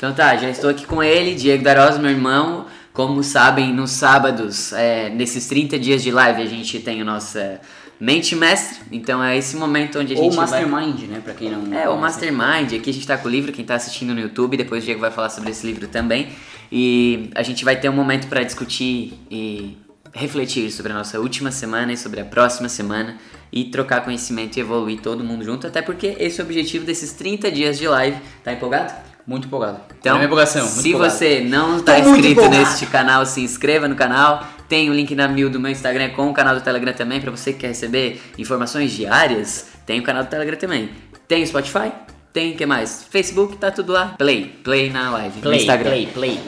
Então tá, já estou aqui com ele, Diego Darosa, meu irmão. Como sabem, nos sábados, é, nesses 30 dias de live, a gente tem a nossa mente mestre. Então é esse momento onde a gente. Ou Mastermind, vai... né? Pra quem não. É, o Mastermind. Aqui a gente tá com o livro, quem tá assistindo no YouTube, depois o Diego vai falar sobre esse livro também. E a gente vai ter um momento para discutir e refletir sobre a nossa última semana e sobre a próxima semana e trocar conhecimento e evoluir todo mundo junto, até porque esse é o objetivo desses 30 dias de live. Tá empolgado? Muito empolgado. Então, é empolgação, muito se empolgado. você não está inscrito neste canal, se inscreva no canal. Tem o link na mil do meu Instagram com o canal do Telegram também, para você que quer receber informações diárias. Tem o canal do Telegram também. Tem o Spotify, tem o que mais? Facebook, tá tudo lá. Play, play na live. Play, no Instagram. play, play.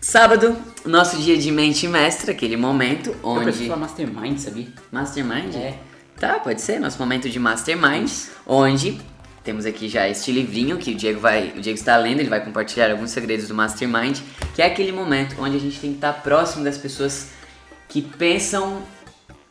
Sábado, nosso dia de mente mestra, aquele momento onde. Eu falar mastermind, sabia? Mastermind? É. Tá, pode ser, nosso momento de mastermind, onde temos aqui já este livrinho que o Diego vai, o Diego está lendo, ele vai compartilhar alguns segredos do mastermind, que é aquele momento onde a gente tem que estar próximo das pessoas que pensam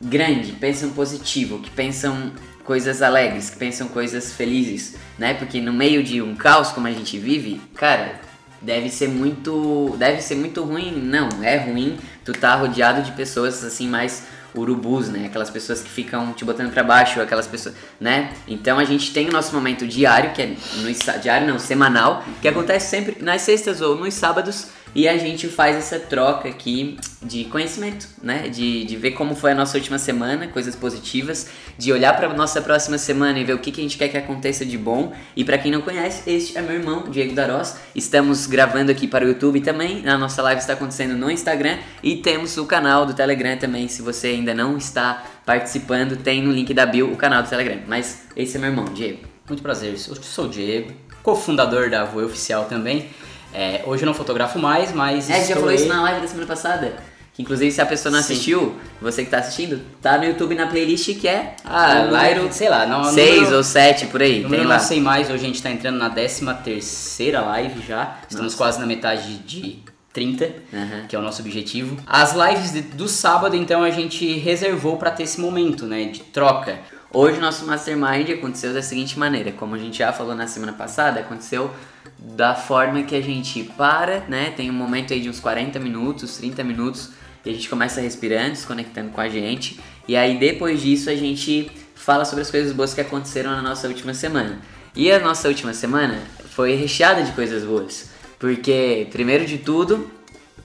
grande, pensam positivo, que pensam coisas alegres, que pensam coisas felizes, né? Porque no meio de um caos como a gente vive, cara, deve ser muito, deve ser muito ruim. Não, é ruim. Tu tá rodeado de pessoas assim mais urubus, né? Aquelas pessoas que ficam te botando para baixo, aquelas pessoas, né? Então a gente tem o nosso momento diário, que é no diário não, semanal, que acontece sempre nas sextas ou nos sábados e a gente faz essa troca aqui de conhecimento, né? De, de ver como foi a nossa última semana, coisas positivas, de olhar para nossa próxima semana e ver o que, que a gente quer que aconteça de bom. E para quem não conhece, este é meu irmão, Diego Darós. Estamos gravando aqui para o YouTube também. A nossa live está acontecendo no Instagram e temos o canal do Telegram também. Se você ainda não está participando, tem no link da bio o canal do Telegram. Mas esse é meu irmão, Diego. Muito prazer, eu sou o Diego, cofundador da Voe Oficial também. É, hoje eu não fotografo mais, mas. É, já falou isso na live da semana passada. Que inclusive se a pessoa não Sim. assistiu, você que tá assistindo, tá no YouTube na playlist que é ah, live, sei lá, não, 6 ou 7 por aí. Número não sei mais, hoje a gente tá entrando na 13 terceira live já. Estamos Nossa. quase na metade de 30, uhum. que é o nosso objetivo. As lives de, do sábado, então, a gente reservou para ter esse momento, né, de troca. Hoje nosso mastermind aconteceu da seguinte maneira, como a gente já falou na semana passada, aconteceu da forma que a gente para, né? Tem um momento aí de uns 40 minutos, 30 minutos, e a gente começa respirando, se conectando com a gente. E aí depois disso a gente fala sobre as coisas boas que aconteceram na nossa última semana. E a nossa última semana foi recheada de coisas boas, porque primeiro de tudo,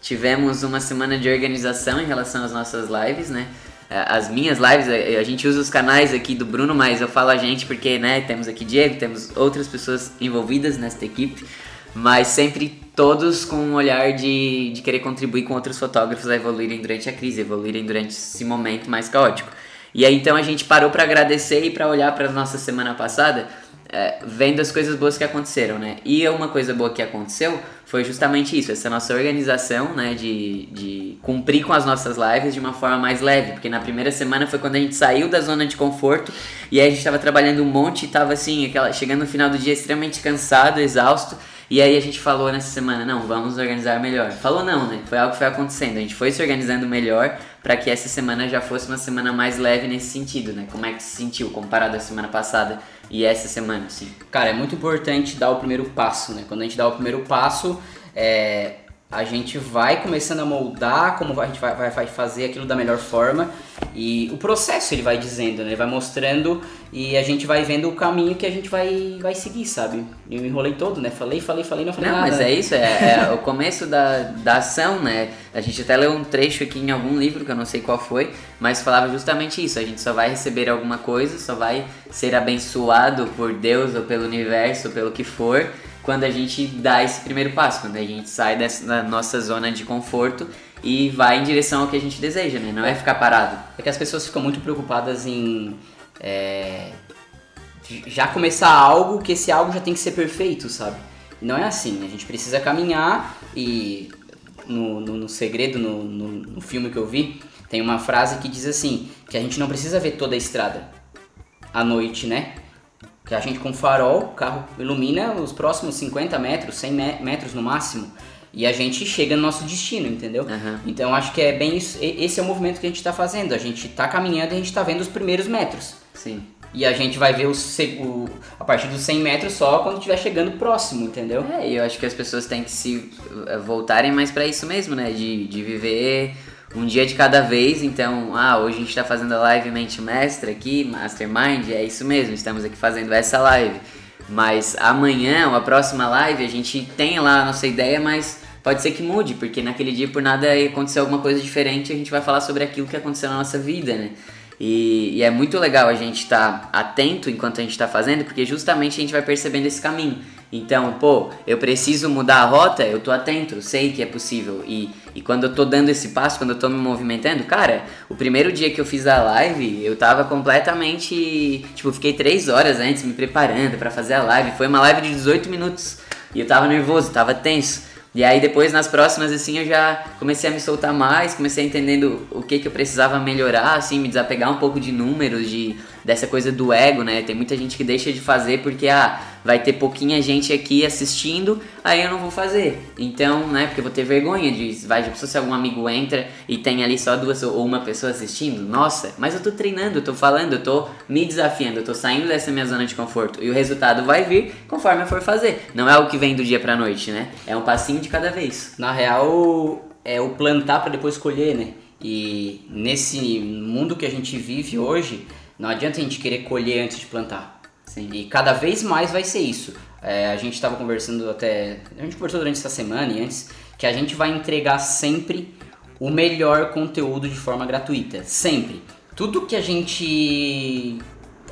tivemos uma semana de organização em relação às nossas lives, né? As minhas lives, é, a gente usa os canais aqui do Bruno, mas eu falo a gente porque, né, temos aqui Diego, temos outras pessoas envolvidas nesta equipe, mas sempre todos com um olhar de, de querer contribuir com outros fotógrafos a evoluírem durante a crise, evoluírem durante esse momento mais caótico. E aí então a gente parou para agradecer e para olhar para nossa semana passada é, vendo as coisas boas que aconteceram, né? E uma coisa boa que aconteceu foi justamente isso, essa nossa organização, né, de, de cumprir com as nossas lives de uma forma mais leve, porque na primeira semana foi quando a gente saiu da zona de conforto e aí a gente estava trabalhando um monte e tava assim, aquela, chegando no final do dia extremamente cansado, exausto, e aí a gente falou nessa semana, não, vamos organizar melhor. Falou não, né? Foi algo que foi acontecendo. A gente foi se organizando melhor para que essa semana já fosse uma semana mais leve nesse sentido, né? Como é que se sentiu comparado à semana passada? E essa semana, assim? Cara, é muito importante dar o primeiro passo, né? Quando a gente dá o primeiro passo, é, a gente vai começando a moldar como a gente vai, vai, vai, fazer aquilo da melhor forma e o processo ele vai dizendo, né? Ele vai mostrando e a gente vai vendo o caminho que a gente vai, vai seguir, sabe? Eu me enrolei todo, né? Falei, falei, falei, não falei não, nada. mas é isso, é, é o começo da, da ação, né? A gente até leu um trecho aqui em algum livro, que eu não sei qual foi, mas falava justamente isso. A gente só vai receber alguma coisa, só vai ser abençoado por Deus ou pelo universo, ou pelo que for, quando a gente dá esse primeiro passo, quando a gente sai dessa nossa zona de conforto e vai em direção ao que a gente deseja, né? Não é ficar parado. É que as pessoas ficam muito preocupadas em é, já começar algo que esse algo já tem que ser perfeito, sabe? Não é assim. A gente precisa caminhar e no, no, no segredo, no, no, no filme que eu vi, tem uma frase que diz assim, que a gente não precisa ver toda a estrada à noite, né? Que a gente com farol, o carro ilumina os próximos 50 metros, 100 metros no máximo, e a gente chega no nosso destino, entendeu? Uhum. Então acho que é bem isso, esse é o movimento que a gente está fazendo, a gente está caminhando e a gente está vendo os primeiros metros. Sim. E a gente vai ver o, o, a partir dos 100 metros só quando estiver chegando próximo, entendeu? É, e eu acho que as pessoas têm que se eh, voltarem mais para isso mesmo, né? De, de viver um dia de cada vez. Então, ah, hoje a gente está fazendo a live Mente Mestra aqui, Mastermind, é isso mesmo, estamos aqui fazendo essa live. Mas amanhã, ou a próxima live, a gente tem lá a nossa ideia, mas pode ser que mude, porque naquele dia por nada aconteceu alguma coisa diferente, a gente vai falar sobre aquilo que aconteceu na nossa vida, né? E, e é muito legal a gente estar tá atento enquanto a gente está fazendo, porque justamente a gente vai percebendo esse caminho. Então, pô, eu preciso mudar a rota, eu tô atento, sei que é possível. E, e quando eu tô dando esse passo, quando eu tô me movimentando, cara, o primeiro dia que eu fiz a live, eu tava completamente. Tipo, fiquei três horas antes me preparando para fazer a live. Foi uma live de 18 minutos. E eu tava nervoso, tava tenso. E aí depois nas próximas assim eu já comecei a me soltar mais, comecei entendendo o que que eu precisava melhorar, assim, me desapegar um pouco de números, de dessa coisa do ego, né? Tem muita gente que deixa de fazer porque ah, vai ter pouquinha gente aqui assistindo, aí eu não vou fazer. Então, né, porque eu vou ter vergonha de vai, já se algum amigo entra e tem ali só duas ou uma pessoa assistindo, nossa, mas eu tô treinando, eu tô falando, eu tô me desafiando, eu tô saindo dessa minha zona de conforto e o resultado vai vir conforme eu for fazer. Não é o que vem do dia pra noite, né? É um passinho de cada vez. Na real, é o plantar para depois colher, né? E nesse mundo que a gente vive hoje, não adianta a gente querer colher antes de plantar. Sim. E cada vez mais vai ser isso. É, a gente estava conversando até. A gente conversou durante essa semana e antes que a gente vai entregar sempre o melhor conteúdo de forma gratuita. Sempre. Tudo que a gente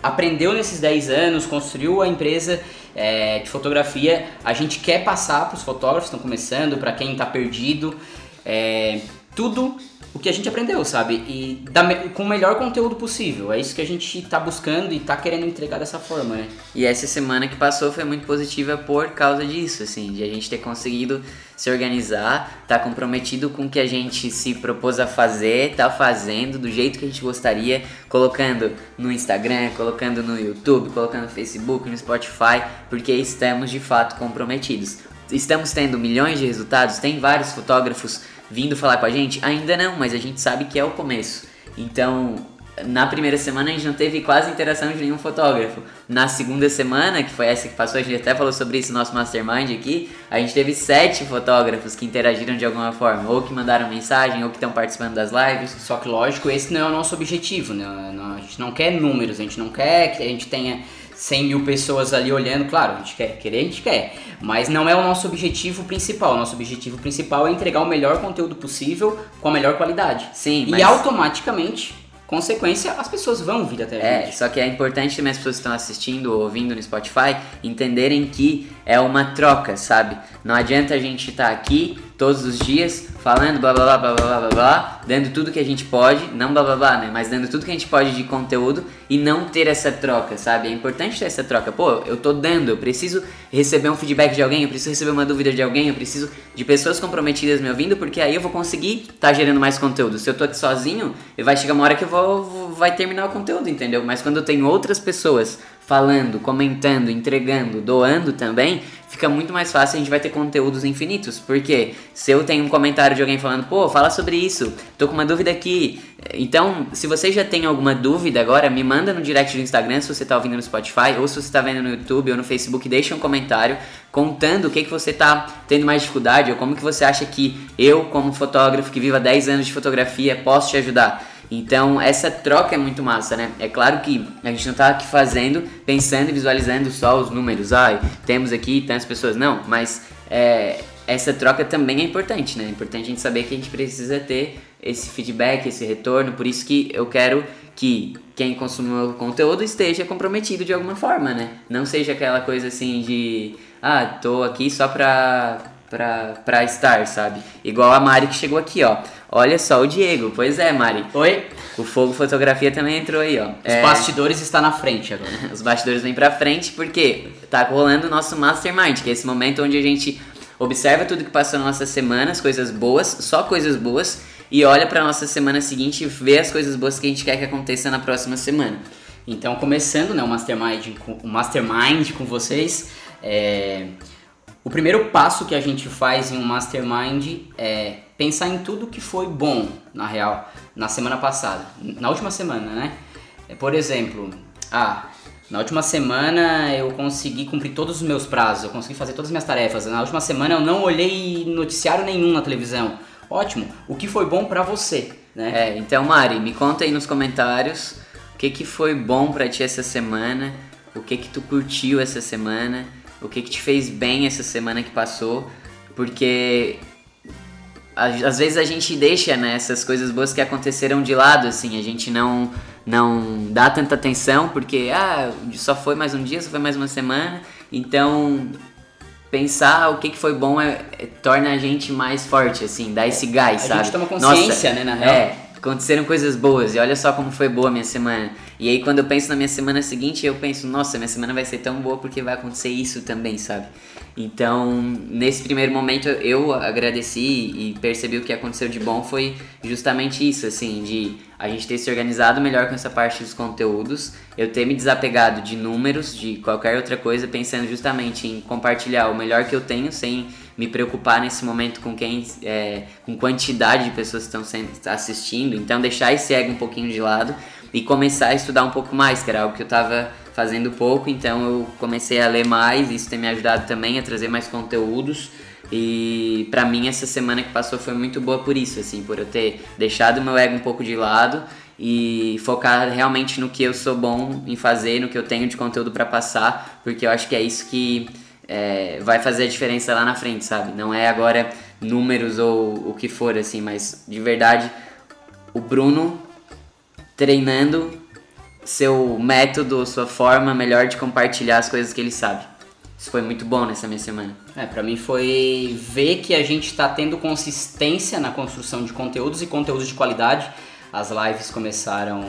aprendeu nesses 10 anos, construiu a empresa é, de fotografia, a gente quer passar para os fotógrafos que estão começando, para quem está perdido. É, tudo o que a gente aprendeu, sabe? E da, com o melhor conteúdo possível. É isso que a gente tá buscando e tá querendo entregar dessa forma, né? E essa semana que passou foi muito positiva por causa disso, assim, de a gente ter conseguido se organizar, tá comprometido com o que a gente se propôs a fazer, tá fazendo do jeito que a gente gostaria, colocando no Instagram, colocando no YouTube, colocando no Facebook, no Spotify, porque estamos de fato comprometidos. Estamos tendo milhões de resultados, tem vários fotógrafos vindo falar com a gente? Ainda não, mas a gente sabe que é o começo. Então, na primeira semana a gente não teve quase interação de nenhum fotógrafo. Na segunda semana, que foi essa que passou, a gente até falou sobre isso no nosso mastermind aqui, a gente teve sete fotógrafos que interagiram de alguma forma, ou que mandaram mensagem, ou que estão participando das lives. Só que lógico, esse não é o nosso objetivo, né? A gente não quer números, a gente não quer que a gente tenha 100 mil pessoas ali olhando, claro, a gente quer, querer a gente quer, mas não é o nosso objetivo principal. O nosso objetivo principal é entregar o melhor conteúdo possível com a melhor qualidade. Sim, e automaticamente consequência, as pessoas vão vir até a é, gente. É, só que é importante também as pessoas que estão assistindo ou ouvindo no Spotify entenderem que é uma troca, sabe? Não adianta a gente estar tá aqui todos os dias falando blá blá blá blá blá blá blá, dando tudo que a gente pode, não blá blá blá, né? Mas dando tudo que a gente pode de conteúdo e não ter essa troca, sabe? É importante ter essa troca. Pô, eu tô dando, eu preciso receber um feedback de alguém, eu preciso receber uma dúvida de alguém, eu preciso de pessoas comprometidas me ouvindo, porque aí eu vou conseguir tá gerando mais conteúdo. Se eu tô aqui sozinho, vai chegar uma hora que eu vou, vou vai terminar o conteúdo, entendeu? Mas quando eu tenho outras pessoas falando, comentando, entregando, doando também, fica muito mais fácil, a gente vai ter conteúdos infinitos. Porque se eu tenho um comentário de alguém falando, pô, fala sobre isso, tô com uma dúvida aqui. Então, se você já tem alguma dúvida agora, me manda no direct do Instagram se você tá ouvindo no Spotify, ou se você tá vendo no YouTube ou no Facebook, deixa um comentário contando o que, que você tá tendo mais dificuldade, ou como que você acha que eu, como fotógrafo que viva 10 anos de fotografia, posso te ajudar. Então essa troca é muito massa, né? É claro que a gente não tá aqui fazendo, pensando e visualizando só os números, ai, temos aqui tantas pessoas, não, mas é, essa troca também é importante, né? É importante a gente saber que a gente precisa ter esse feedback, esse retorno, por isso que eu quero que quem consome o conteúdo esteja comprometido de alguma forma, né? Não seja aquela coisa assim de, ah, tô aqui só pra pra, pra estar, sabe? Igual a Mari que chegou aqui, ó. Olha só o Diego. Pois é, Mari. Oi. O Fogo Fotografia também entrou aí, ó. Os é... bastidores está na frente agora. Os bastidores vêm pra frente porque tá rolando o nosso Mastermind, que é esse momento onde a gente observa tudo que passou na nossa semana, as coisas boas, só coisas boas, e olha pra nossa semana seguinte e vê as coisas boas que a gente quer que aconteça na próxima semana. Então, começando né, o, mastermind com, o Mastermind com vocês, é... O primeiro passo que a gente faz em um mastermind é pensar em tudo que foi bom, na real, na semana passada, na última semana, né? É, por exemplo, Ah, na última semana eu consegui cumprir todos os meus prazos, eu consegui fazer todas as minhas tarefas. Na última semana eu não olhei noticiário nenhum na televisão. Ótimo. O que foi bom pra você, né? É, então Mari, me conta aí nos comentários o que, que foi bom pra ti essa semana, o que que tu curtiu essa semana, o que que te fez bem essa semana que passou, porque às vezes a gente deixa né, essas coisas boas que aconteceram de lado, assim, a gente não, não dá tanta atenção porque ah, só foi mais um dia, só foi mais uma semana, então pensar o que, que foi bom é, é- torna a gente mais forte, assim, dá esse gás, A sabe? gente toma consciência, né, na real. É, aconteceram coisas boas e olha só como foi boa a minha semana. E aí quando eu penso na minha semana seguinte, eu penso, nossa, minha semana vai ser tão boa porque vai acontecer isso também, sabe? Então, nesse primeiro momento eu agradeci e percebi o que aconteceu de bom foi justamente isso, assim, de a gente ter se organizado melhor com essa parte dos conteúdos, eu ter me desapegado de números, de qualquer outra coisa, pensando justamente em compartilhar o melhor que eu tenho sem me preocupar nesse momento com quem é, com quantidade de pessoas que estão assistindo, então deixar esse ego um pouquinho de lado e começar a estudar um pouco mais, que era algo que eu estava fazendo pouco, então eu comecei a ler mais, isso tem me ajudado também a trazer mais conteúdos. E pra mim essa semana que passou foi muito boa por isso, assim, por eu ter deixado meu ego um pouco de lado e focar realmente no que eu sou bom em fazer, no que eu tenho de conteúdo pra passar, porque eu acho que é isso que é, vai fazer a diferença lá na frente, sabe? Não é agora números ou o que for, assim, mas de verdade o Bruno treinando seu método, sua forma melhor de compartilhar as coisas que ele sabe. Isso foi muito bom nessa minha semana. É, pra mim foi ver que a gente tá tendo consistência na construção de conteúdos e conteúdos de qualidade. As lives começaram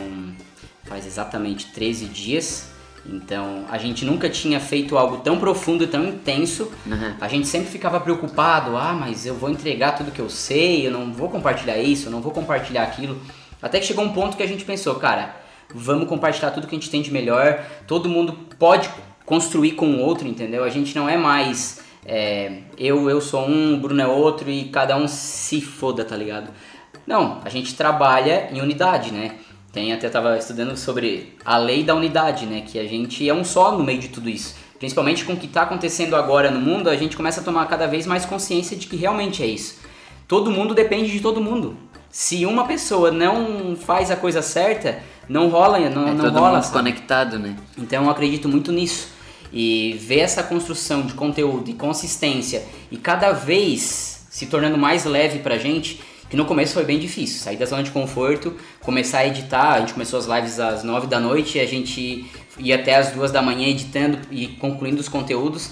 faz exatamente 13 dias. Então, a gente nunca tinha feito algo tão profundo e tão intenso. Uhum. A gente sempre ficava preocupado, ah, mas eu vou entregar tudo que eu sei, eu não vou compartilhar isso, eu não vou compartilhar aquilo. Até que chegou um ponto que a gente pensou, cara, vamos compartilhar tudo que a gente tem de melhor. Todo mundo pode construir com o outro, entendeu? A gente não é mais é, eu, eu sou um, o Bruno é outro e cada um se foda, tá ligado? Não, a gente trabalha em unidade, né? Tem até tava estudando sobre a lei da unidade, né? Que a gente é um só no meio de tudo isso. Principalmente com o que está acontecendo agora no mundo, a gente começa a tomar cada vez mais consciência de que realmente é isso. Todo mundo depende de todo mundo. Se uma pessoa não faz a coisa certa, não rola, não, É não todo rola. mundo conectado, né? Então eu acredito muito nisso. E ver essa construção de conteúdo e consistência e cada vez se tornando mais leve pra gente, que no começo foi bem difícil. Sair da zona de conforto, começar a editar, a gente começou as lives às 9 da noite e a gente ia até as 2 da manhã editando e concluindo os conteúdos.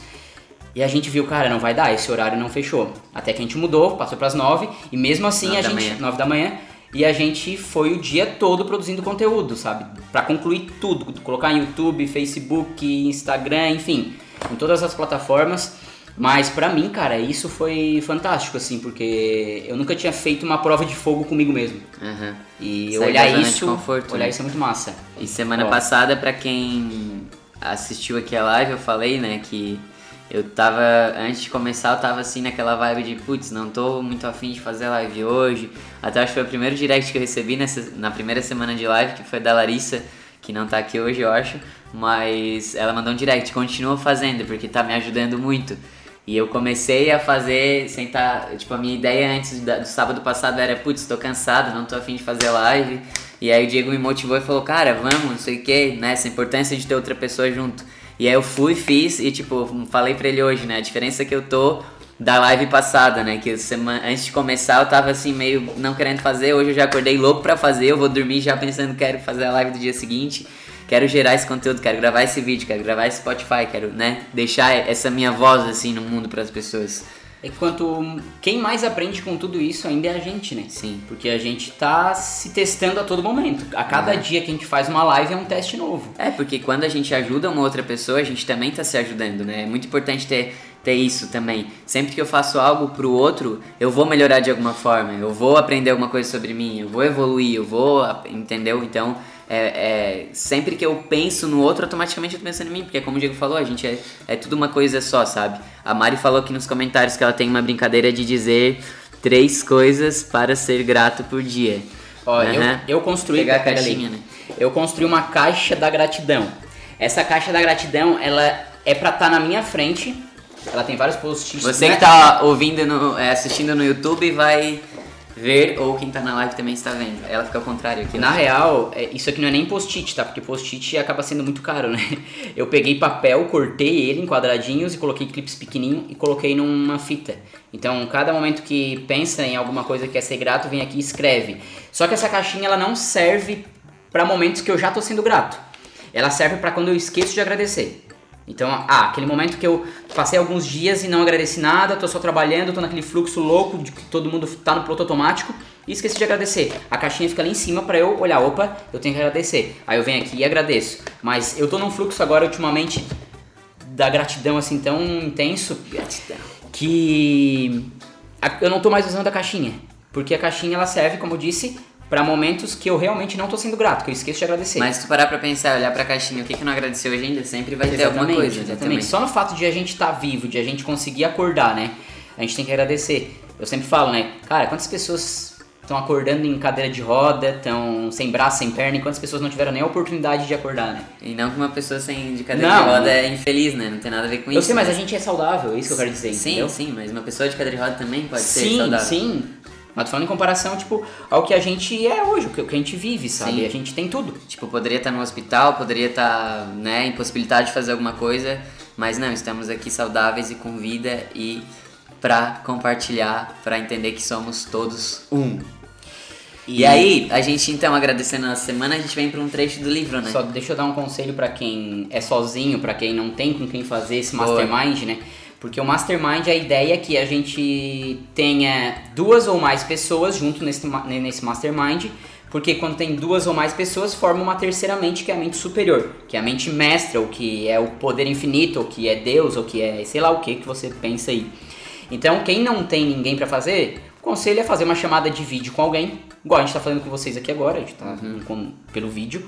E a gente viu, cara, não vai dar, esse horário não fechou. Até que a gente mudou, passou pras 9 e mesmo assim Nove a gente manhã. 9 da manhã e a gente foi o dia todo produzindo conteúdo, sabe? Pra concluir tudo, colocar em YouTube, Facebook, Instagram, enfim, em todas as plataformas. Mas pra mim, cara, isso foi fantástico, assim, porque eu nunca tinha feito uma prova de fogo comigo mesmo. Aham. E Sair da olhar isso, conforto, olhar né? isso é muito massa. E semana Ó. passada, pra quem assistiu aqui a live, eu falei, né, que eu tava, antes de começar, eu tava assim naquela vibe de, putz, não tô muito afim de fazer live hoje. Até acho que foi o primeiro direct que eu recebi nessa, na primeira semana de live, que foi da Larissa, que não tá aqui hoje, eu acho. Mas ela mandou um direct, continua fazendo, porque tá me ajudando muito. E eu comecei a fazer, sentar, tipo, a minha ideia antes da- do sábado passado era, putz, tô cansado, não tô afim de fazer live. E aí o Diego me motivou e falou, cara, vamos, não sei o que, né, essa importância de ter outra pessoa junto. E aí eu fui, fiz e, tipo, falei pra ele hoje, né, a diferença que eu tô da live passada, né, que semana, antes de começar eu tava assim, meio não querendo fazer, hoje eu já acordei louco pra fazer, eu vou dormir já pensando, quero fazer a live do dia seguinte. Quero gerar esse conteúdo, quero gravar esse vídeo, quero gravar esse Spotify, quero, né, deixar essa minha voz assim no mundo para as pessoas. É que quanto quem mais aprende com tudo isso ainda é a gente, né? Sim. Porque a gente tá se testando a todo momento. A cada Uhum. dia que a gente faz uma live é um teste novo. É, porque quando a gente ajuda uma outra pessoa, a gente também tá se ajudando, né? É muito importante ter, ter isso também. Sempre que eu faço algo pro outro, eu vou melhorar de alguma forma, eu vou aprender alguma coisa sobre mim, eu vou evoluir, eu vou, entendeu? Então, é, é, sempre que eu penso no outro, automaticamente eu tô pensando em mim, porque como o Diego falou, a gente é, é tudo uma coisa só, sabe? A Mari falou aqui nos comentários que ela tem uma brincadeira de dizer três coisas para ser grato por dia. Ó, eu, Aham. eu construí. Pegar a ali. caixinha, né? Eu construí uma caixa da gratidão. Essa caixa da gratidão, ela é pra estar na minha frente. Ela tem vários post-its. Você né? que tá ouvindo, no, é, assistindo no YouTube vai ver, ou quem tá na live também está vendo. Ela fica ao contrário aqui. Na real, é, isso aqui não é nem post-it, tá? Porque post-it acaba sendo muito caro, né? Eu peguei papel, cortei ele em quadradinhos e coloquei clipes pequenininho e coloquei numa fita. Então, cada momento que pensa em alguma coisa que quer ser grato, vem aqui e escreve. Só que essa caixinha ela não serve para momentos que eu já tô sendo grato. Ela serve para quando eu esqueço de agradecer. Então, ah, aquele momento que eu passei alguns dias e não agradeci nada, tô só trabalhando, tô naquele fluxo louco de que todo mundo tá no piloto automático e esqueci de agradecer. A caixinha fica ali em cima para eu olhar, opa, eu tenho que agradecer. Aí eu venho aqui e agradeço. Mas eu tô num fluxo agora ultimamente da gratidão assim tão intenso Gratidão. que eu não tô mais usando a caixinha, porque a caixinha ela serve, como eu disse, para momentos que eu realmente não tô sendo grato, que eu esqueço de agradecer. Mas se tu parar pra pensar, olhar pra caixinha, o que que não agradeceu hoje ainda, sempre vai ter alguma coisa. exatamente. também. Só no fato de a gente estar vivo, de a gente conseguir acordar, né? A gente tem que agradecer. Eu sempre falo, né? Cara, quantas pessoas estão acordando em cadeira de roda, estão sem braço, sem perna, e quantas pessoas não tiveram nem a oportunidade de acordar, né? E não que uma pessoa sem de cadeira Não. de roda é infeliz, né? Não tem nada a ver com eu isso. sei, mas a né? gente é saudável, é isso que eu quero dizer, Sim, entendeu? sim, mas uma pessoa de cadeira de roda também pode ser sim, saudável. sim. Mas tô falando em comparação, tipo, ao que a gente é hoje, o que a gente vive, sabe? Sim. A gente tem tudo. Tipo, poderia estar no hospital, poderia estar, né, impossibilitado de fazer alguma coisa, mas não, estamos aqui saudáveis e com vida e pra compartilhar, pra entender que somos todos um. E, aí, a gente então agradecendo a semana, a gente vem pra um trecho do livro, né? Só deixa eu dar um conselho pra quem é sozinho, pra quem não tem com quem fazer esse Boa. mastermind, né? Porque o mastermind, a ideia é que a gente tenha duas ou mais pessoas junto nesse, nesse mastermind, porque quando tem duas ou mais pessoas, forma uma terceira mente, que é a mente superior, que é a mente mestra, ou que é o poder infinito, ou que é Deus, ou que é sei lá o que que você pensa aí. Então, quem não tem ninguém pra fazer, o conselho é fazer uma chamada de vídeo com alguém, igual a gente tá falando com vocês aqui agora, a gente tá com- pelo vídeo.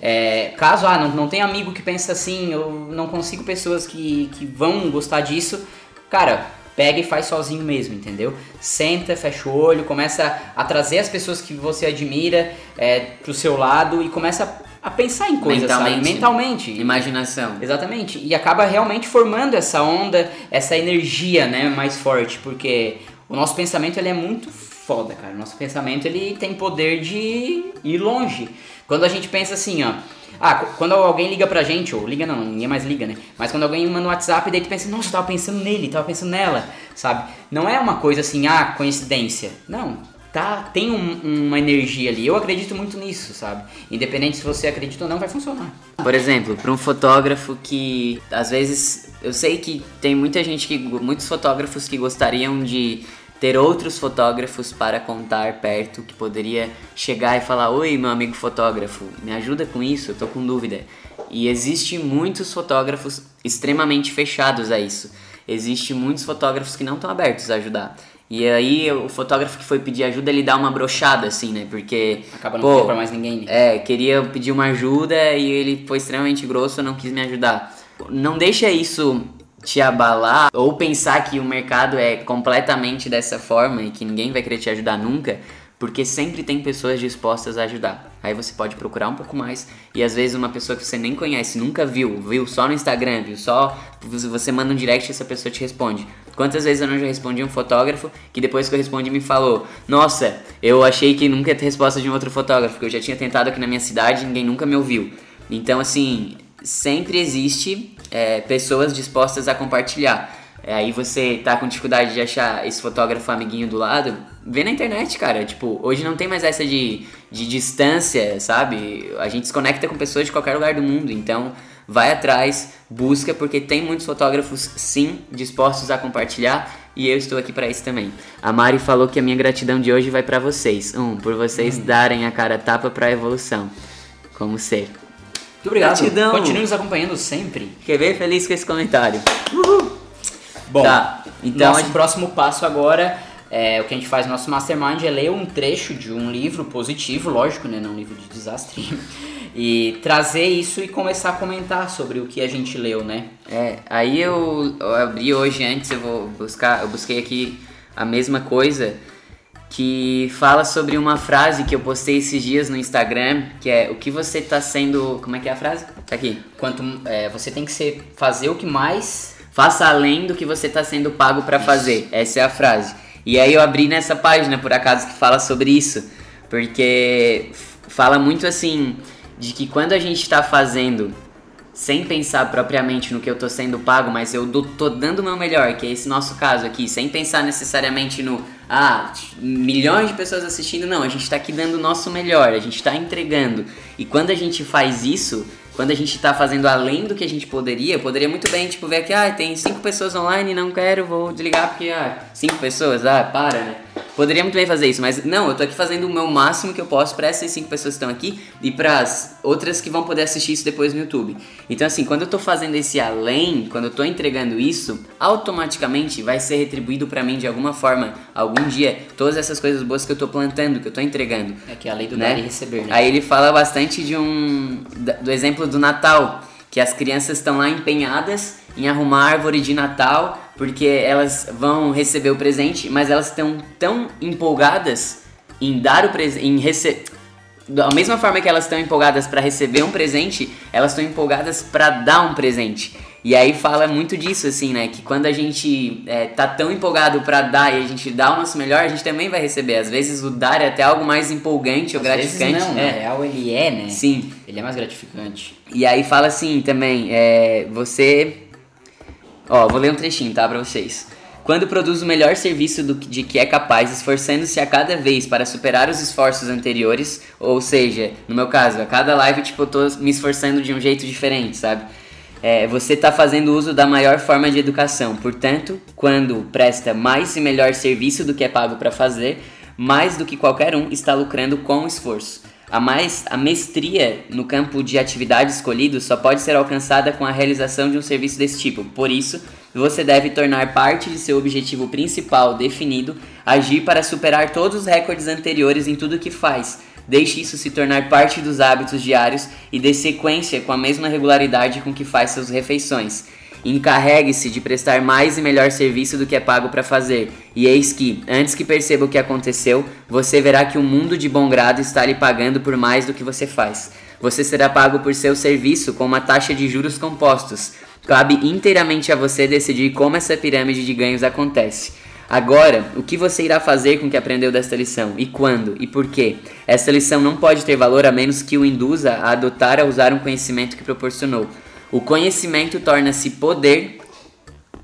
É, caso ah, não, não tem amigo que pensa assim, eu não consigo pessoas que, que vão gostar disso, cara, pega e faz sozinho mesmo, entendeu? Senta, fecha o olho, começa a trazer as pessoas que você admira é, pro seu lado e começa a, pensar em coisas, Mentalmente. sabe? Mentalmente. Imaginação. Exatamente. E acaba realmente formando essa onda, essa energia, né, mais forte, porque o nosso pensamento ele é muito foda, cara. O nosso pensamento ele tem poder de ir longe. Quando a gente pensa assim, ó, ah, qu- quando alguém liga pra gente, ou liga não, ninguém mais liga, né? Mas quando alguém manda um WhatsApp, daí tu pensa, nossa, eu tava pensando nele, tava pensando nela, sabe? Não é uma coisa assim, ah, coincidência. Não, tá, tem um- uma energia ali. Eu acredito muito nisso, sabe? Independente se você acredita ou não, vai funcionar. Por exemplo, para um fotógrafo que às vezes eu sei que tem muita gente que muitos fotógrafos que gostariam de ter outros fotógrafos para contar perto que poderia chegar e falar: "Oi, meu amigo fotógrafo, me ajuda com isso, eu tô com dúvida". E existe muitos fotógrafos extremamente fechados a isso. Existe muitos fotógrafos que não estão abertos a ajudar. E aí o fotógrafo que foi pedir ajuda, ele dá uma brochada assim, né? Porque Acaba não pô, pra mais ninguém, né? é, queria pedir uma ajuda e ele foi extremamente grosso, não quis me ajudar. Não deixa isso te abalar ou pensar que o mercado é completamente dessa forma e que ninguém vai querer te ajudar nunca, porque sempre tem pessoas dispostas a ajudar. Aí você pode procurar um pouco mais e às vezes uma pessoa que você nem conhece, nunca viu, viu só no Instagram, viu só você manda um direct e essa pessoa te responde. Quantas vezes eu não já respondi um fotógrafo que depois que eu respondi me falou: Nossa, eu achei que nunca ia ter resposta de um outro fotógrafo, que eu já tinha tentado aqui na minha cidade ninguém nunca me ouviu. Então, assim, sempre existe é, pessoas dispostas a compartilhar. É, aí você tá com dificuldade de achar esse fotógrafo amiguinho do lado, vê na internet, cara. Tipo, hoje não tem mais essa de, de distância, sabe? A gente se conecta com pessoas de qualquer lugar do mundo, então vai atrás, busca, porque tem muitos fotógrafos, sim, dispostos a compartilhar. E eu estou aqui para isso também. A Mari falou que a minha gratidão de hoje vai para vocês. Um, por vocês darem a cara tapa para a evolução. Como ser. Muito obrigado. Gratidão. Continue nos acompanhando sempre. Fiquei bem feliz com esse comentário. Bom, Tá, então nosso gente- próximo passo agora, é, o que a gente faz no nosso mastermind é ler um trecho de um livro positivo, lógico, né, não um livro de desastre, e trazer isso e começar a comentar sobre o que a gente leu, né? É, aí eu, eu abri hoje antes, eu vou buscar, eu busquei aqui a mesma coisa que fala sobre uma frase que eu postei esses dias no Instagram, que é o que você tá sendo. Como é que é a frase? Tá aqui. Quanto é, você tem que ser, fazer o que mais. Faça além do que você tá sendo pago para fazer. Essa é a frase. E aí eu abri nessa página, por acaso, que fala sobre isso. Porque fala muito assim de que quando a gente está fazendo sem pensar propriamente no que eu tô sendo pago, mas eu do, tô dando o meu melhor, que é esse nosso caso aqui, sem pensar necessariamente no ah, milhões de pessoas assistindo, não, a gente tá aqui dando o nosso melhor, a gente tá entregando. E quando a gente faz isso, quando a gente tá fazendo além do que a gente poderia, poderia muito bem, tipo, ver que, ah, tem cinco pessoas online, não quero, vou desligar porque, ah, cinco pessoas, ah, para, né? Poderia muito bem fazer isso, mas não, eu tô aqui fazendo o meu máximo que eu posso para essas cinco pessoas que estão aqui e para as outras que vão poder assistir isso depois no YouTube. Então, assim, quando eu tô fazendo esse além, quando eu tô entregando isso, automaticamente vai ser retribuído para mim de alguma forma, algum dia, todas essas coisas boas que eu tô plantando, que eu tô entregando. É que é a lei do né? dar e receber, né? Aí ele fala bastante de um. do exemplo do Natal, que as crianças estão lá empenhadas em arrumar a árvore de Natal porque elas vão receber o presente, mas elas estão tão empolgadas em dar o presente, em receber da mesma forma que elas estão empolgadas para receber um presente, elas estão empolgadas para dar um presente. E aí fala muito disso, assim, né? Que quando a gente é, tá tão empolgado para dar e a gente dá o nosso melhor, a gente também vai receber. Às vezes o dar é até algo mais empolgante ou Às gratificante. Vezes não, é. na real ele é, né? Sim. Ele é mais gratificante. E aí fala assim também, é, você Ó, vou ler um trechinho, tá, pra vocês. Quando produz o melhor serviço do, de que é capaz, esforçando-se a cada vez para superar os esforços anteriores, ou seja, no meu caso, a cada live, tipo, eu tô me esforçando de um jeito diferente, sabe? É, você está fazendo uso da maior forma de educação. Portanto, quando presta mais e melhor serviço do que é pago para fazer, mais do que qualquer um está lucrando com esforço. A, mais, a mestria no campo de atividade escolhido só pode ser alcançada com a realização de um serviço desse tipo. Por isso, você deve tornar parte de seu objetivo principal definido, agir para superar todos os recordes anteriores em tudo que faz. Deixe isso se tornar parte dos hábitos diários e dê sequência com a mesma regularidade com que faz suas refeições. Encarregue-se de prestar mais e melhor serviço do que é pago para fazer. E eis que, antes que perceba o que aconteceu, você verá que o mundo de bom grado está lhe pagando por mais do que você faz. Você será pago por seu serviço com uma taxa de juros compostos. Cabe inteiramente a você decidir como essa pirâmide de ganhos acontece. Agora, o que você irá fazer com o que aprendeu desta lição? E quando? E por quê? Esta lição não pode ter valor a menos que o induza a adotar a usar um conhecimento que proporcionou. O conhecimento torna-se poder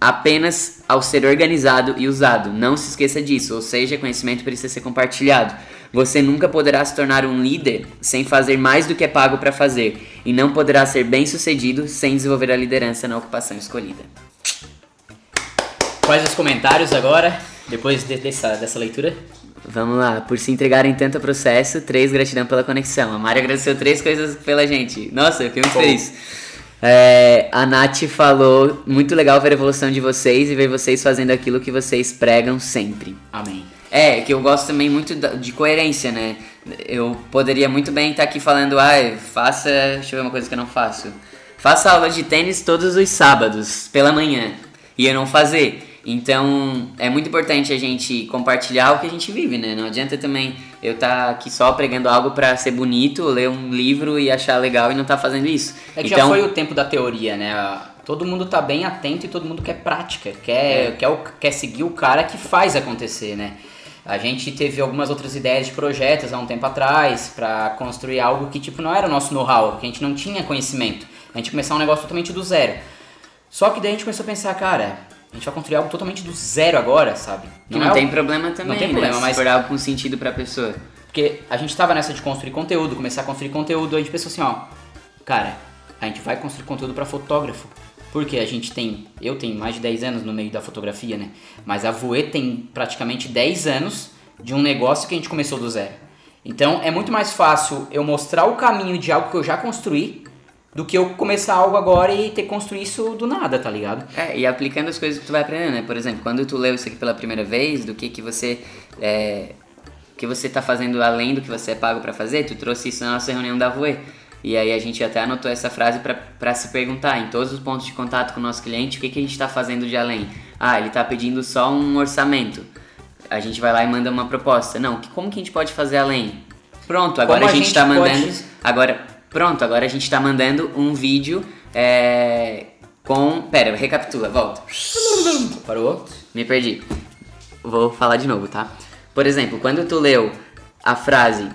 apenas ao ser organizado e usado. Não se esqueça disso, ou seja, conhecimento precisa ser compartilhado. Você nunca poderá se tornar um líder sem fazer mais do que é pago para fazer, e não poderá ser bem-sucedido sem desenvolver a liderança na ocupação escolhida. Quais os comentários agora, depois de, dessa, dessa leitura? Vamos lá, por se entregarem tanto ao processo, três, gratidão pela conexão. A Mari agradeceu três coisas pela gente. Nossa, eu fiquei muito feliz. É, a Nath falou, muito legal ver a evolução de vocês e ver vocês fazendo aquilo que vocês pregam sempre. Amém. É, que eu gosto também muito de coerência, né? Eu poderia muito bem estar aqui falando, ah, faça. Deixa eu ver uma coisa que eu não faço. Faça aula de tênis todos os sábados, pela manhã. E eu não fazer. Então, é muito importante a gente compartilhar o que a gente vive, né? Não adianta também eu estar tá aqui só pregando algo para ser bonito, ler um livro e achar legal e não estar tá fazendo isso. É que então, já foi o tempo da teoria, né? Todo mundo tá bem atento e todo mundo quer prática, quer, é. quer, quer seguir o cara que faz acontecer, né? A gente teve algumas outras ideias de projetos há um tempo atrás para construir algo que tipo não era o nosso know-how, que a gente não tinha conhecimento. A gente começar um negócio totalmente do zero. Só que daí a gente começou a pensar, cara, a gente vai construir algo totalmente do zero agora, sabe? Não, não é tem problema também, não tem problema, né? mas for algo com sentido pra pessoa. Porque a gente tava nessa de construir conteúdo, começar a construir conteúdo, a gente pensou assim, ó, cara, a gente vai construir conteúdo para fotógrafo. Porque a gente tem, eu tenho mais de 10 anos no meio da fotografia, né? Mas a Voe tem praticamente 10 anos de um negócio que a gente começou do zero. Então é muito mais fácil eu mostrar o caminho de algo que eu já construí do que eu começar algo agora e ter que construir isso do nada, tá ligado? É, e aplicando as coisas que tu vai aprendendo, né? Por exemplo, quando tu leu isso aqui pela primeira vez, do que que você é, que você tá fazendo além do que você é pago para fazer, tu trouxe isso na nossa reunião da Voe. E aí a gente até anotou essa frase para se perguntar em todos os pontos de contato com o nosso cliente, o que, que a gente está fazendo de além? Ah, ele está pedindo só um orçamento. a gente vai lá e manda uma proposta. Não, como que a gente pode fazer além? Pronto, agora Como a gente gente tá mandando. pode- Agora, pronto, agora a gente tá mandando um vídeo é, com. Pera, recapitula, volta. Parou? Me perdi. Vou falar de novo, tá? Por exemplo, quando tu leu a frase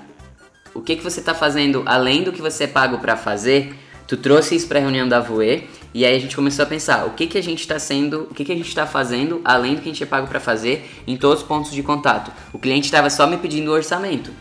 o que, que você tá fazendo além do que você é pago pra fazer, tu trouxe isso pra reunião da Voe e aí a gente começou a pensar o que, que a gente tá sendo, o que, que a gente tá fazendo além do que a gente é pago pra fazer em todos os pontos de contato. O cliente estava só me pedindo o orçamento.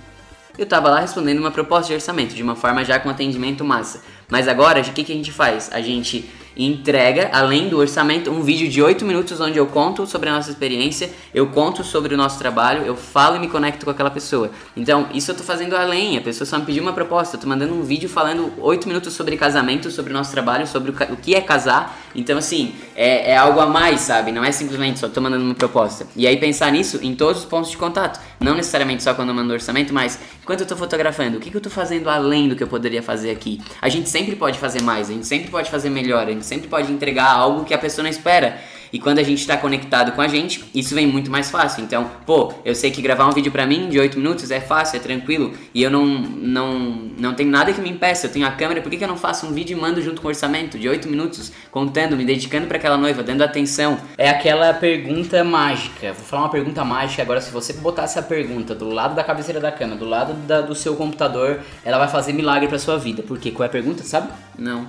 Eu tava lá respondendo uma proposta de orçamento, de uma forma já com atendimento massa. Mas agora, o que, que a gente faz? A gente entrega, além do orçamento, um vídeo de 8 minutos onde eu conto sobre a nossa experiência, eu conto sobre o nosso trabalho, eu falo e me conecto com aquela pessoa. Então, isso eu tô fazendo além, a pessoa só me pediu uma proposta, eu tô mandando um vídeo falando 8 minutos sobre casamento, sobre o nosso trabalho, sobre o, o que é casar. Então, assim, é, é algo a mais, sabe? Não é simplesmente só tô mandando uma proposta. E aí pensar nisso em todos os pontos de contato. Não necessariamente só quando eu mando orçamento, mas enquanto eu tô fotografando, o que, que eu tô fazendo além do que eu poderia fazer aqui? A gente sempre pode fazer mais, a gente sempre pode fazer melhor, a gente sempre pode entregar algo que a pessoa não espera. E quando a gente tá conectado com a gente, isso vem muito mais fácil. Então, pô, eu sei que gravar um vídeo pra mim de 8 minutos é fácil, é tranquilo, e eu não, não, não tenho nada que me impeça. Eu tenho a câmera, por que, que eu não faço um vídeo e mando junto com o orçamento de 8 minutos, contando, me dedicando pra aquela noiva, dando atenção? É aquela pergunta mágica. Vou falar uma pergunta mágica agora. Se você botar essa pergunta do lado da cabeceira da cama, do lado da- do seu computador, ela vai fazer milagre pra sua vida. Por quê? Qual é a pergunta, sabe? Não.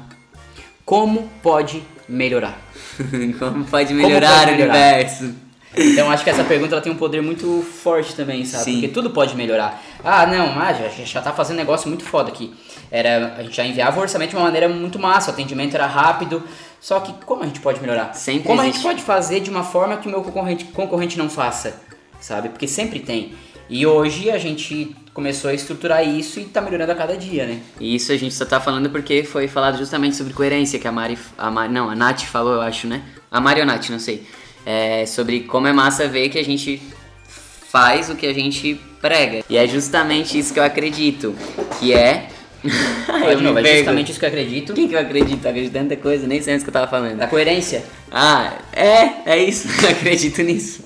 Como pode melhorar? Como pode melhorar o universo? Então acho que essa pergunta ela tem um poder muito forte também, sabe? Sim. Porque tudo pode melhorar. Ah, não, mas já, já tá fazendo negócio muito foda aqui. Era, a gente já enviava o orçamento de uma maneira muito massa, o atendimento era rápido. Só que como a gente pode melhorar? Sempre como a existe. gente pode fazer de uma forma que o meu concorrente, concorrente não faça, sabe? Porque sempre tem. E hoje a gente começou a estruturar isso e tá melhorando a cada dia, né? E isso a gente só tá falando porque foi falado justamente sobre coerência que a Mari, a Mari não, a Nath falou, eu acho, né? A Mari ou a Nath, não sei. É, sobre como é massa ver que a gente faz o que a gente prega. E é justamente isso que eu acredito, que é... Vai de novo, é justamente isso que eu acredito. O que, eu acredito? Eu acredito em tanta coisa, nem sei antes que eu tava falando. Da coerência. Ah, é, é isso, eu acredito nisso.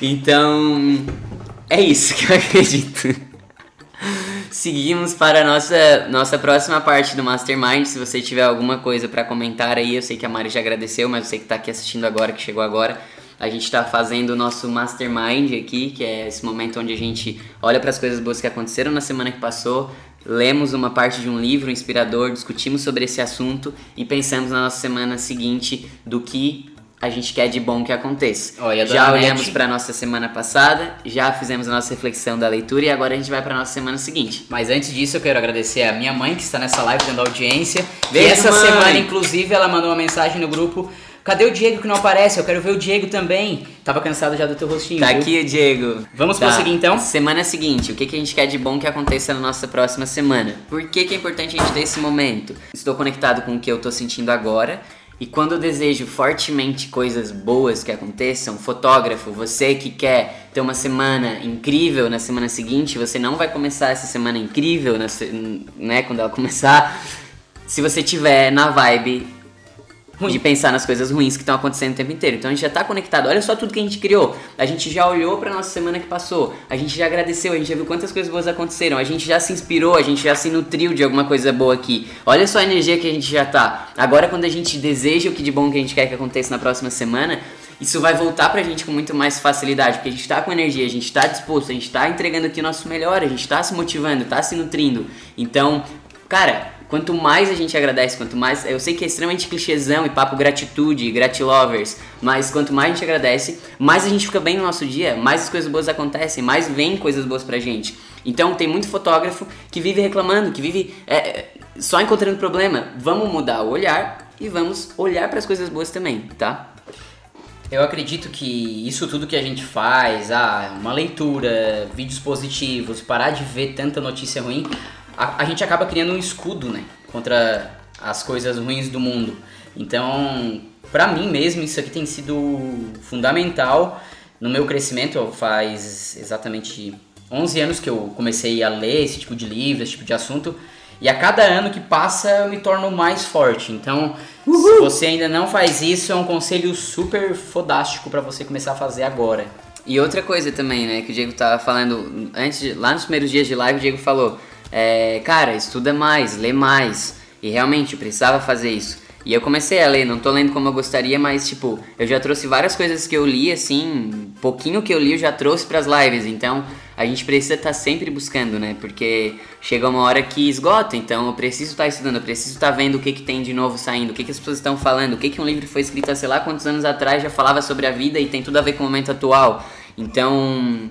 Então, é isso que eu acredito. Seguimos para a nossa, nossa próxima parte do Mastermind. Se você tiver alguma coisa para comentar aí, eu sei que a Mari já agradeceu, mas você que tá aqui assistindo agora, que chegou agora, a gente tá fazendo o nosso Mastermind aqui, que é esse momento onde a gente olha para as coisas boas que aconteceram na semana que passou, lemos uma parte de um livro inspirador, discutimos sobre esse assunto e pensamos na nossa semana seguinte do que a gente quer de bom que aconteça. Ó, e a já olhamos para nossa semana passada, já fizemos a nossa reflexão da leitura e agora a gente vai para nossa semana seguinte. Mas antes disso, eu quero agradecer a minha mãe que está nessa live dando audiência. Beijo, e essa mãe! semana, inclusive, ela mandou uma mensagem no grupo. Cadê o Diego que não aparece? Eu quero ver o Diego também. Tava cansado já do teu rostinho. Tá viu? aqui o Diego. Vamos Tá. prosseguir, então? Semana seguinte, o que, que a gente quer de bom que aconteça na nossa próxima semana? Por que, que é importante a gente ter esse momento? Estou conectado com o que eu tô sentindo agora. E quando eu desejo fortemente coisas boas que aconteçam, fotógrafo, você que quer ter uma semana incrível na semana seguinte, você não vai começar essa semana incrível, né, quando ela começar, se você tiver na vibe de pensar nas coisas ruins que estão acontecendo o tempo inteiro. Então a gente já tá conectado. Olha só tudo que a gente criou. A gente já olhou pra nossa semana que passou. A gente já agradeceu, a gente já viu quantas coisas boas aconteceram. A gente já se inspirou, a gente já se nutriu de alguma coisa boa aqui. Olha só a energia que a gente já tá. Agora quando a gente deseja o que de bom que a gente quer que aconteça na próxima semana, isso vai voltar pra gente com muito mais facilidade, porque a gente tá com energia, a gente tá disposto, a gente tá entregando aqui o nosso melhor, a gente tá se motivando, tá se nutrindo. Então, cara, Quanto mais a gente agradece, quanto mais. Eu sei que é extremamente clichêzão e papo gratitude, gratilovers, mas quanto mais a gente agradece, mais a gente fica bem no nosso dia, mais as coisas boas acontecem, mais vem coisas boas pra gente. Então tem muito fotógrafo que vive reclamando, que vive é, só encontrando problema. Vamos mudar o olhar e vamos olhar para as coisas boas também, tá? Eu acredito que isso tudo que a gente faz, ah, uma leitura, vídeos positivos, parar de ver tanta notícia ruim, a, a gente acaba criando um escudo, né, contra as coisas ruins do mundo. Então, pra mim mesmo, isso aqui tem sido fundamental no meu crescimento. Faz exatamente 11 anos que eu comecei a ler esse tipo de livro, esse tipo de assunto. E a cada ano que passa eu me torno mais forte. Então, se você ainda não faz isso, é um conselho super fodástico pra você começar a fazer agora. E outra coisa também, né, que o Diego tava falando antes, de, lá nos primeiros dias de live, o Diego falou, é, cara, estuda mais, lê mais. E realmente, precisava fazer isso. E eu comecei a ler, não tô lendo como eu gostaria, mas tipo, eu já trouxe várias coisas que eu li, assim, pouquinho que eu li eu já trouxe pras lives, então a gente precisa estar tá sempre buscando, né? Porque chega uma hora que esgota, então eu preciso estar tá estudando, eu preciso estar tá vendo o que, que tem de novo saindo, o que, que as pessoas estão falando, o que, que um livro foi escrito há sei lá quantos anos atrás já falava sobre a vida e tem tudo a ver com o momento atual. Então,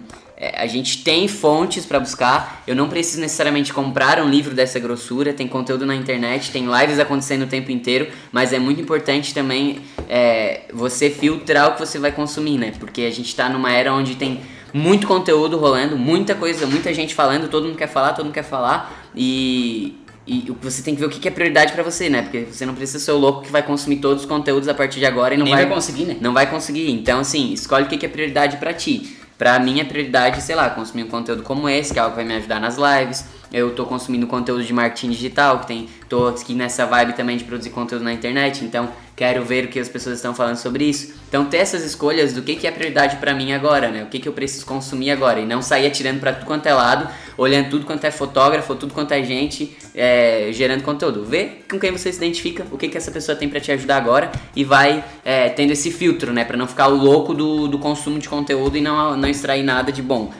a gente tem fontes para buscar. Eu não preciso necessariamente comprar um livro dessa grossura. Tem conteúdo na internet, tem lives acontecendo o tempo inteiro. Mas é muito importante também é, você filtrar o que você vai consumir, né? Porque a gente está numa era onde tem muito conteúdo rolando, muita coisa, muita gente falando. Todo mundo quer falar, todo mundo quer falar. E, e você tem que ver o que é prioridade para você, né? Porque você não precisa ser o louco que vai consumir todos os conteúdos a partir de agora e não vai, vai conseguir, né? Não vai conseguir. Então, assim, escolhe o que é prioridade para ti. Pra mim é prioridade, sei lá, consumir um conteúdo como esse, que é algo que vai me ajudar nas lives. Eu tô consumindo conteúdo de marketing digital, que tem. tô aqui nessa vibe também de produzir conteúdo na internet, então quero ver o que as pessoas estão falando sobre isso. Então ter essas escolhas do que, que é prioridade para mim agora, né? O que, que eu preciso consumir agora. E não sair atirando para tudo quanto é lado, olhando tudo quanto é fotógrafo, tudo quanto é gente, é, gerando conteúdo. Vê com quem você se identifica, o que, que essa pessoa tem para te ajudar agora e vai é, tendo esse filtro, né? Pra não ficar o louco do, do consumo de conteúdo e não, não extrair nada de bom,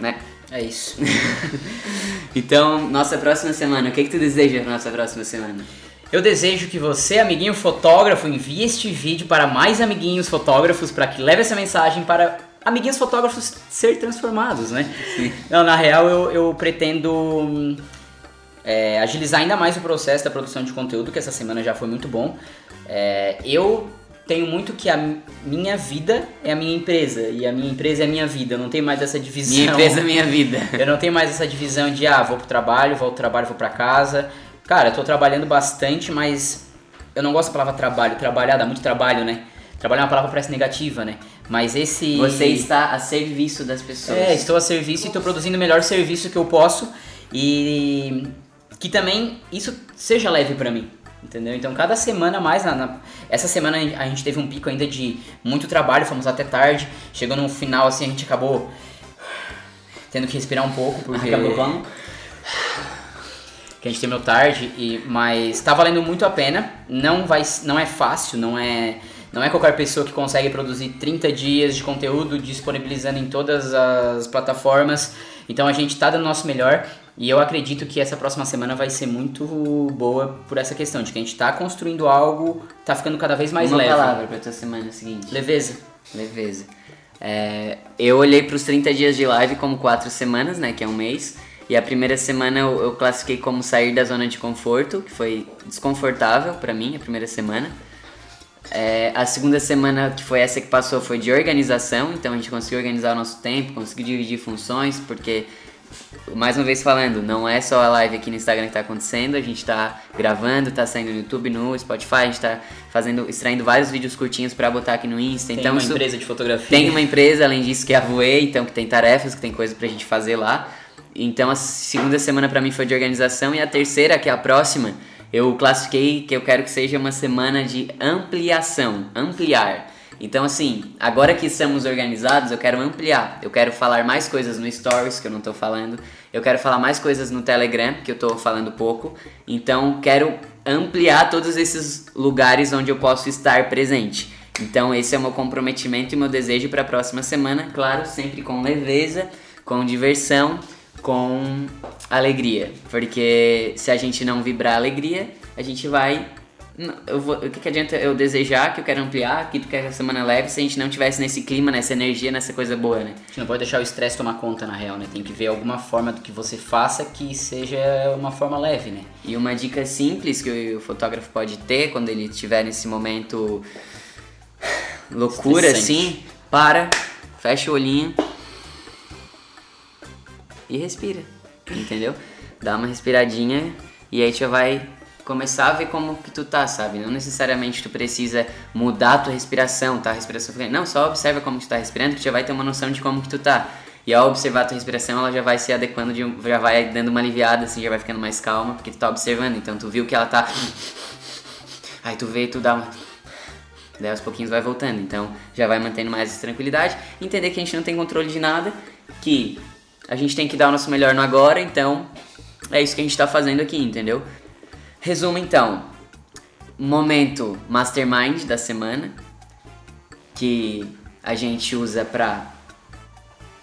né? É isso. então, nossa próxima semana, o que, que tu deseja pra nossa próxima semana? Eu desejo que você, amiguinho fotógrafo, envie este vídeo para mais amiguinhos fotógrafos para que leve essa mensagem para amiguinhos fotógrafos ser transformados, né? Sim. Não, na real eu, eu pretendo é, agilizar ainda mais o processo da produção de conteúdo, que essa semana já foi muito bom. É, eu tenho muito que a minha vida é a minha empresa e a minha empresa é a minha vida. Eu não tenho mais essa divisão. Minha empresa é minha vida. Eu não tenho mais essa divisão de ah, vou pro trabalho, vou pro trabalho, vou pra casa. Cara, eu tô trabalhando bastante, mas eu não gosto da palavra trabalho. Trabalhar dá muito trabalho, né? Trabalhar é uma palavra que parece negativa, né? Mas esse. Você está a serviço das pessoas. É, estou a serviço e estou produzindo o melhor serviço que eu posso. E que também isso seja leve para mim. Entendeu? Então cada semana mais, na, na, essa semana a gente teve um pico ainda de muito trabalho, fomos até tarde, chegou no final assim, a gente acabou tendo que respirar um pouco, porque... Acabou como? que a gente terminou tarde, e, mas está valendo muito a pena. Não, vai, não é fácil, não é, não é qualquer pessoa que consegue produzir 30 dias de conteúdo disponibilizando em todas as plataformas. Então a gente está dando o nosso melhor e eu acredito que essa próxima semana vai ser muito boa por essa questão de que a gente está construindo algo, está ficando cada vez mais Uma leve. palavra para tua semana seguinte. Leveza. Leveza. É, eu olhei para os 30 dias de live como 4 semanas, né, que é um mês. E a primeira semana eu, eu classifiquei como sair da zona de conforto, que foi desconfortável para mim, a primeira semana. É, a segunda semana, que foi essa que passou, foi de organização, então a gente conseguiu organizar o nosso tempo, conseguiu dividir funções, porque, mais uma vez falando, não é só a live aqui no Instagram que está acontecendo, a gente está gravando, está saindo no YouTube, no Spotify, a gente está fazendo, extraindo vários vídeos curtinhos para botar aqui no Insta. Tem então uma isso- empresa de fotografia. tem uma empresa, além disso, que é a Voe, então que tem tarefas, que tem coisa pra gente fazer lá. Então a segunda semana pra mim foi de organização e a terceira, que é a próxima, eu classifiquei que eu quero que seja uma semana de ampliação, ampliar. Então assim, agora que estamos organizados, eu quero ampliar. Eu quero falar mais coisas no Stories, que eu não tô falando. Eu quero falar mais coisas no Telegram, que eu tô falando pouco. Então quero ampliar todos esses lugares onde eu posso estar presente. Então esse é o meu comprometimento e meu desejo para a próxima semana, claro, sempre com leveza, com diversão, com alegria, porque se a gente não vibrar alegria, a gente vai eu vou, o que, que adianta eu desejar que eu quero ampliar, que tu quer que a semana leve, se a gente não tivesse nesse clima, nessa energia, nessa coisa boa, né? A gente não pode deixar o estresse tomar conta, na real, né? Tem que ver alguma forma do que você faça que seja uma forma leve, né? E uma dica simples que o fotógrafo pode ter quando ele estiver nesse momento loucura assim, para, fecha o olhinho e respira, entendeu? Dá uma respiradinha e aí já vai começar a ver como que tu tá, sabe? Não necessariamente tu precisa mudar a tua respiração, tá? A respiração fica- não, só observa como tu tá respirando que tu já vai ter uma noção de como que tu tá. E ao observar a tua respiração, ela já vai se adequando, de, já vai dando uma aliviada, assim, já vai ficando mais calma, porque tu tá observando. Então tu viu que ela tá. Aí tu vê e tu dá uma. Daí aos pouquinhos vai voltando. Então já vai mantendo mais tranquilidade. Entender que a gente não tem controle de nada, que a gente tem que dar o nosso melhor no agora, então é isso que a gente tá fazendo aqui, entendeu? Resumo então. Momento mastermind da semana, que a gente usa pra.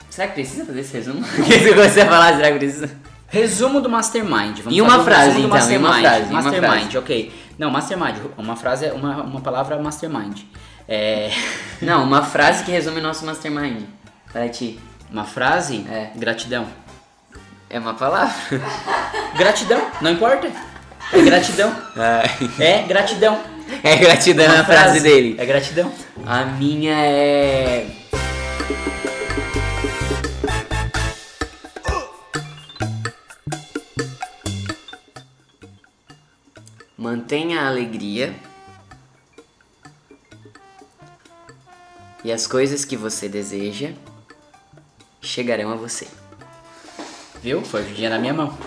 Será que precisa fazer esse resumo? O que você comecei a falar? Será que precisa? Resumo do Mastermind. Vamos Em uma frase, então, em uma Mastermind. frase, em uma Mastermind, frase. ok. Não, Mastermind, uma frase, é uma, uma palavra Mastermind. É, Não, uma frase que resume o nosso mastermind. Para ti. uma frase, É. gratidão. É uma palavra? Gratidão, não importa. É gratidão. É gratidão. É gratidão Uma a frase dele. É gratidão. A minha é. Mantenha a alegria e as coisas que você deseja chegarão a você. Viu? Foi o dia na minha mão.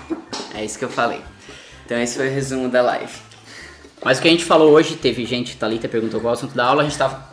É isso que eu falei. Então esse foi o resumo da live. Mas o que a gente falou hoje, teve gente, Thalita perguntou qual é o assunto da aula, a gente tava.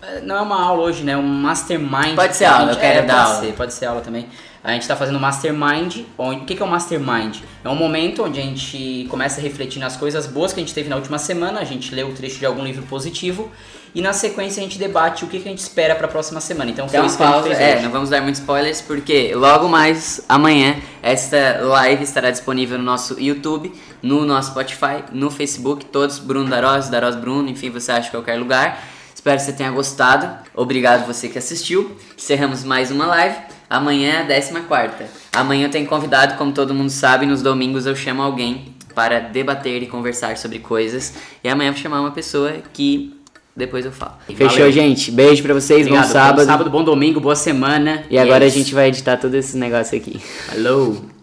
é, Não é uma aula hoje, né? É um mastermind. Pode ser aula, gente- eu quero é, dar pode aula. Ser, pode ser aula também. A gente tá fazendo mastermind. Onde, o que, que é o mastermind? É um momento onde a gente começa a refletir nas coisas boas que a gente teve na última semana, a gente lê o trecho de algum livro positivo e na sequência a gente debate o que, que a gente espera pra próxima semana. Então foi isso que a gente pausa. fez É, hoje. não vamos dar muitos spoilers porque logo mais amanhã esta live estará disponível no nosso YouTube, no nosso Spotify, no Facebook, todos Bruno Daros, Daros Bruno, enfim, você acha qualquer lugar. Espero que você tenha gostado. Obrigado você que assistiu. Encerramos mais uma live. Amanhã é a 14. Amanhã eu tenho convidado, como todo mundo sabe, nos domingos eu chamo alguém para debater e conversar sobre coisas. E amanhã eu vou chamar uma pessoa que depois eu falo. Valeu. Fechou, gente? Beijo pra vocês, Obrigado. bom sábado. Bom sábado, bom domingo, boa semana. E agora é a gente vai editar todo esse negócio aqui. Falou!